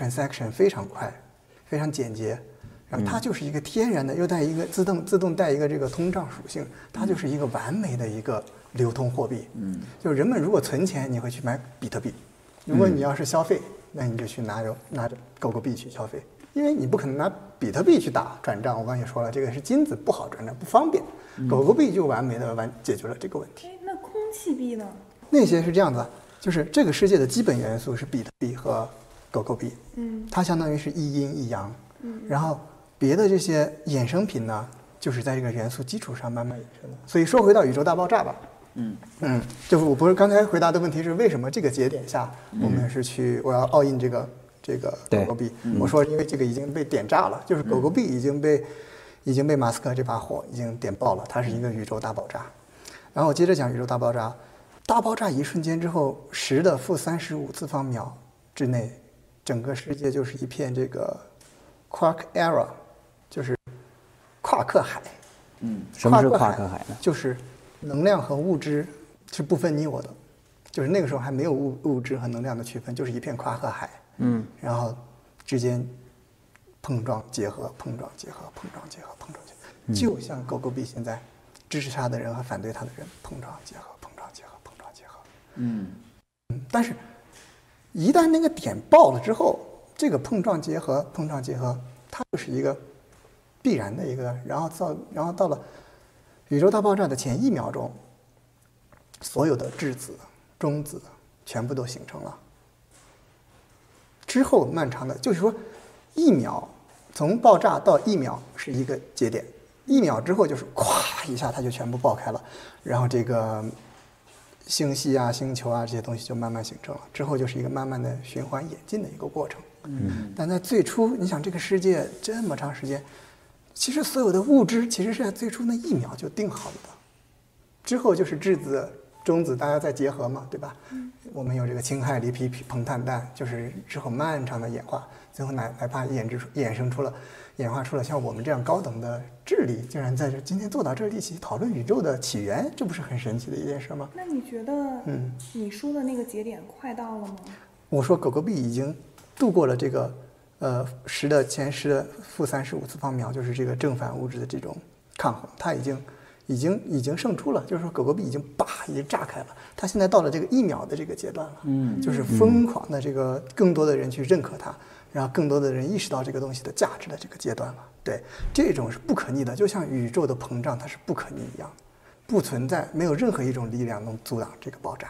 transaction 非常快，非常简洁，然后它就是一个天然的，又带一个自动自动带一个这个通胀属性，它就是一个完美的一个流通货币。嗯，就人们如果存钱，你会去买比特币；如果你要是消费，那你就去拿着拿着狗狗币去消费，因为你不可能拿比特币去打转账。我刚才也说了，这个是金子，不好转账，不方便。狗狗币就完美的完解决了这个问题。哎，那空气币呢？那些是这样子，就是这个世界的基本元素是比特币和狗狗币，嗯。它相当于是一阴一阳，嗯然后别的这些衍生品呢，就是在这个元素基础上慢慢衍生的。所以说回到宇宙大爆炸吧，嗯。嗯，就是我不是刚才回答的问题是为什么这个节点下我们是去我要 all in 这个这个狗狗币？我说因为这个已经被点炸了，就是狗狗币已经被已经被马斯克这把火已经点爆了，它是一个宇宙大爆炸。然后我接着讲宇宙大爆炸，大爆炸一瞬间之后，十的负三十五次方秒之内，整个世界就是一片这个 quark era，就是夸克海。嗯什么是夸夸克海呢？就是能量和物质是不分你我的，就是那个时候还没有物物质和能量的区分，就是一片夸克海。嗯，然后之间碰撞结合，碰撞结合，碰撞结合，碰撞结合，就像狗狗币现在支持他的人和反对他的人碰撞结合，碰撞结合，碰撞结合。嗯嗯，但是，一旦那个点爆了之后，这个碰撞结合，碰撞结合，它就是一个必然的一个，然后到然后到了宇宙大爆炸的前一秒钟，所有的质子、中子全部都形成了。之后漫长的，就是说，一秒从爆炸到一秒是一个节点，一秒之后就是咵一下它就全部爆开了，然后这个星系啊、星球啊这些东西就慢慢形成了，之后就是一个慢慢的循环演进的一个过程。嗯但在最初，你想这个世界这么长时间，其实所有的物质其实是在最初那一秒就定好了的，之后就是质子、中子大家再结合嘛，对吧？我们有这个氢氦锂铍硼碳氮，就是之后漫长的演化，最后哪哪怕衍制出衍生出了演化出了像我们这样高等的智力，竟然在这今天坐到这儿一起讨论宇宙的起源，这不是很神奇的一件事吗？那你觉得，嗯，你说的那个节点快到了吗？我说狗狗币已经度过了这个呃十的前十的负三十五次方秒，就是这个正反物质的这种抗衡，它已经已经已经胜出了，就是说狗狗币已经叭已经炸开了，它现在到了这个一秒的这个阶段了，嗯就是疯狂的这个更多的人去认可它，然后更多的人意识到这个东西的价值的这个阶段了。对，这种是不可逆的，就像宇宙的膨胀它是不可逆一样，不存在没有任何一种力量能阻挡这个爆炸，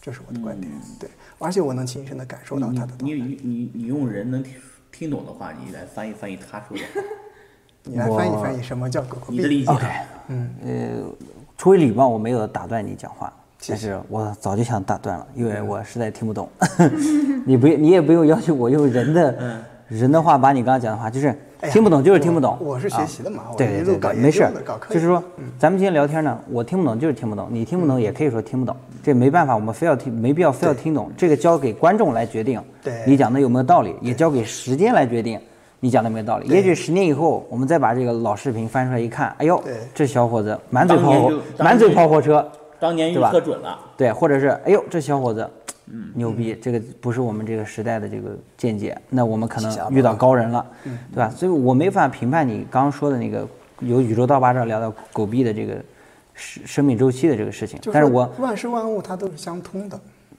这是我的观点。对，而且我能亲身的感受到它的。你你你你用人能听听懂的话，你来翻译翻译他说的话，你来翻译翻译什么叫狗狗币？你的理解。OK 嗯，呃，出于礼貌，我没有打断你讲话，谢但是我早就想打断了，因为我实在听不懂。你不，你也不用要求我用人的、人的话把你刚刚讲的话，就是听不懂就是听不懂。我我是学啊习的嘛我对对对没事就是说咱们今天聊天呢，我听不懂就是听不懂，你听不懂也可以说听不懂，这没办法，我们非要听，没必要非要听懂，这个交给观众来决定。对你讲的有没有道理，也交给时间来决定。你讲的有没有道理？也许十年以后，我们再把这个老视频翻出来一看，哎呦，这小伙子满嘴跑火满嘴年跑火车，当年预测准了，对，或者是哎呦，这小伙子，嗯。牛逼，这个不是我们这个时代的这个见解，那我们可能遇到高人了，对吧？所以我没法评判你刚刚说的那个由宇宙大爆炸聊到狗币的这个生生命周期的这个事情，但是我万事万物它都是相通的。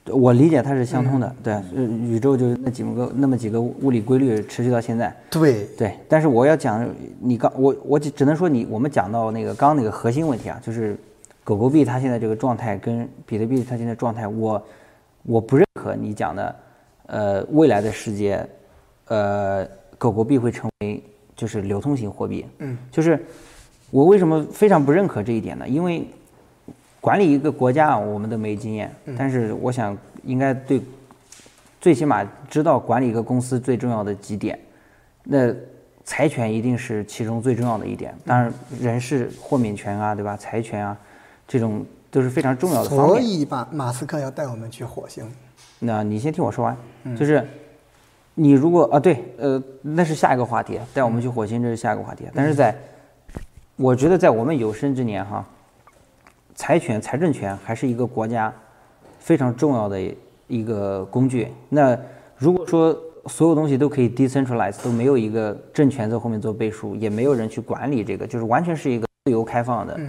我理解它是相通的，对，呃宇宙就是那几个那么几个物理规律持续到现在，对，对，但是我要讲，你刚我我只只能说你我们讲到那个刚刚那个核心问题啊，就是狗狗币它现在这个状态跟比特币它现在状态，我我不认可你讲的，呃，未来的世界，呃，狗狗币会成为就是流通型货币，嗯，就是我为什么非常不认可这一点呢？因为管理一个国家啊，我们都没经验，但是我想应该对，最起码知道管理一个公司最重要的几点。那财权一定是其中最重要的一点，当然人事豁免权啊，对吧？财权啊，这种都是非常重要的方所面。以马马斯克要带我们去火星。那你先听我说完，就是你如果啊对，呃，那是下一个话题，带我们去火星这是下一个话题。但是在我觉得在我们有生之年哈，财权、财政权还是一个国家非常重要的一个工具。那如果说所有东西都可以 decentralize，都没有一个政权在后面做背书，也没有人去管理这个，就是完全是一个自由开放的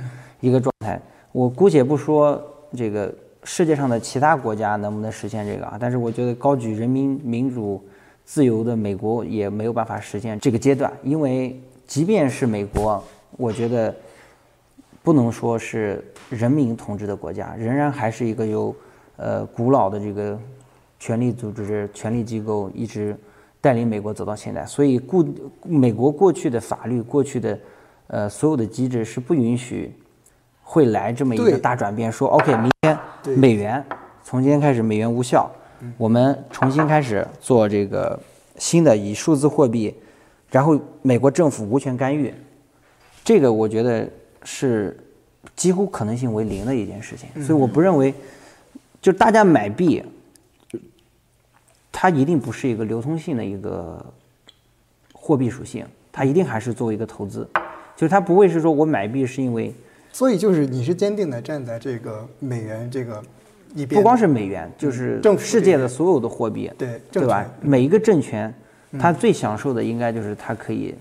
一个状态。我姑且不说这个世界上的其他国家能不能实现这个啊，但是我觉得高举人民民主自由的美国也没有办法实现这个阶段，因为即便是美国，我觉得不能说是人民统治的国家，仍然还是一个有呃古老的这个权力组织、权力机构一直带领美国走到现在。所以，故美国过去的法律、过去的呃所有的机制是不允许会来这么一个大转变，说 OK，明天美元从今天开始美元无效，我们重新开始做这个新的以数字货币，然后美国政府无权干预。这个我觉得是几乎可能性为零的一件事情，所以我不认为，就大家买币，它一定不是一个流通性的一个货币属性，它一定还是作为一个投资，就是它不会是说我买币是因为所以就是你是坚定的站在这个美元这个一边，不光是美元，就是政府世界的所有的货币，对对吧？每一个政权，他最享受的应该就是他可以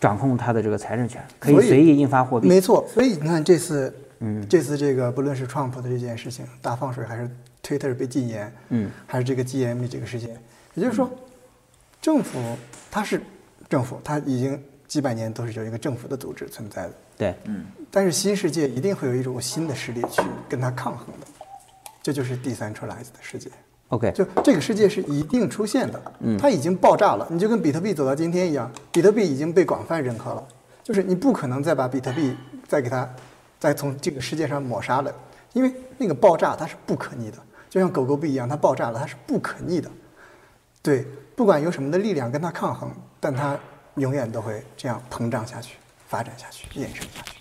掌控他的这个财政权，可以随意印发货币。没错，所以你看这次，嗯，这次这个不论是 Trump 的这件事情大放水，还是 Twitter 被禁言，嗯，还是这个 GM 这个事件，也就是说，政府它是政府，它已经几百年都是有一个政府的组织存在的，对，嗯但是新世界一定会有一种新的势力去跟它抗衡的，这就是 decentralized 的世界。OK，就这个世界是一定出现的，它已经爆炸了。你就跟比特币走到今天一样，比特币已经被广泛认可了，就是你不可能再把比特币再给它再从这个世界上抹杀了，因为那个爆炸它是不可逆的，就像狗狗币一样，它爆炸了，它是不可逆的。对，不管有什么的力量跟它抗衡，但它永远都会这样膨胀下去、发展下去、延伸下去。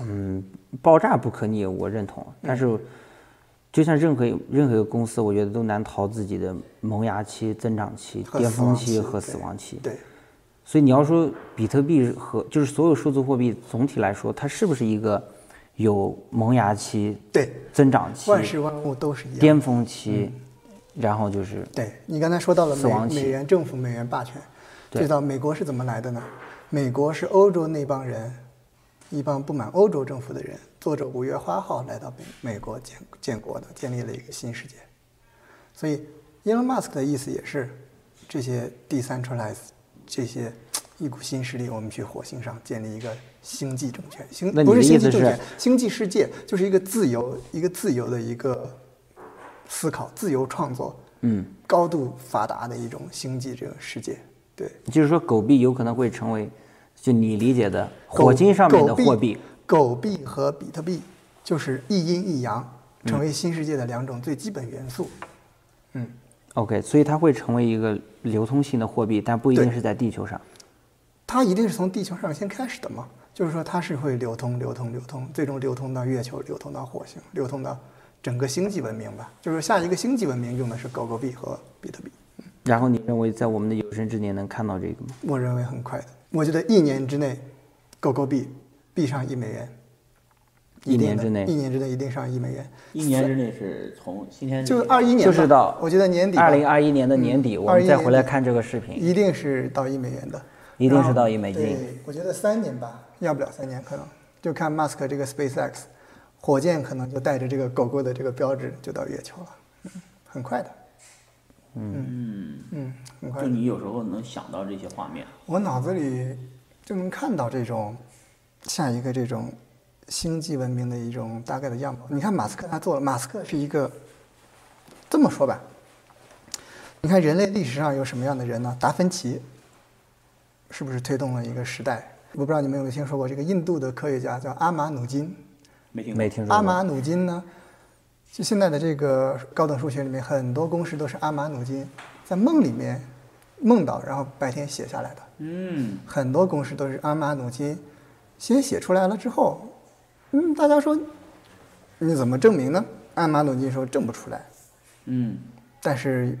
嗯，爆炸不可逆，我认同。但是，就像任何任何一个公司，我觉得都难逃自己的萌芽期、增长期、巅峰期和死亡期。对，所以你要说比特币和就是所有数字货币总体来说，它是不是一个有萌芽期、对，增长期、万事万物都是一样。巅峰期，然后就是对你刚才说到了死亡期美美元政府、美元霸权，对知道美国是怎么来的呢？美国是欧洲那帮人，一帮不满欧洲政府的人，坐着五月花号来到美美国建建国的，建立了一个新世界。所以，Elon Musk 的意思也是，这些 decentralize 这些一股新势力，我们去火星上建立一个星际政权，星不是星际政权，星际世界就是一个自由、一个自由的一个思考、自由创作，嗯，高度发达的一种星际这个世界。对，就是说狗币有可能会成为，就你理解的火星上面的狗货币。狗币和比特币就是一阴一阳，成为新世界的两种最基本元素。嗯，OK，所以它会成为一个流通性的货币，但不一定是在地球上。它一定是从地球上先开始的嘛，就是说它是会流通、流通、流通，最终流通到月球，流通到火星，流通到整个星际文明吧。就是下一个星际文明用的是狗狗币和比特币。然后你认为在我们的有生之年能看到这个吗？我认为很快的，我觉得一年之内，狗狗币币上一美元。一年之内。一年之内一定上一美元。一年之内是从今天就是二一年吧，就是到我觉得年底吧，二零二一年的年底，嗯我们再21年。底回来看这个视频，一定是到一美元的，一定是到一美金。对，我觉得三年吧，要不了三年，可能就看 Musk 这个 SpaceX，火箭可能就带着这个狗狗的这个标志就到月球了，嗯，很快的，嗯嗯，很快。就你有时候能想到这些画面，我脑子里就能看到这种像一个这种星际文明的一种大概的样貌。你看马斯克他做了，马斯克是一个这么说吧，你看人类历史上有什么样的人呢？达芬奇是不是推动了一个时代？我不知道你们有没有听说过这个印度的科学家叫阿马努金。没听没听说过。阿马努金呢，就现在的这个高等数学里面很多公式都是阿马努金在梦里面梦到，然后白天写下来的。嗯，很多公式都是阿马努金先写出来了之后，嗯，大家说你怎么证明呢？阿马努金说证不出来，嗯，但是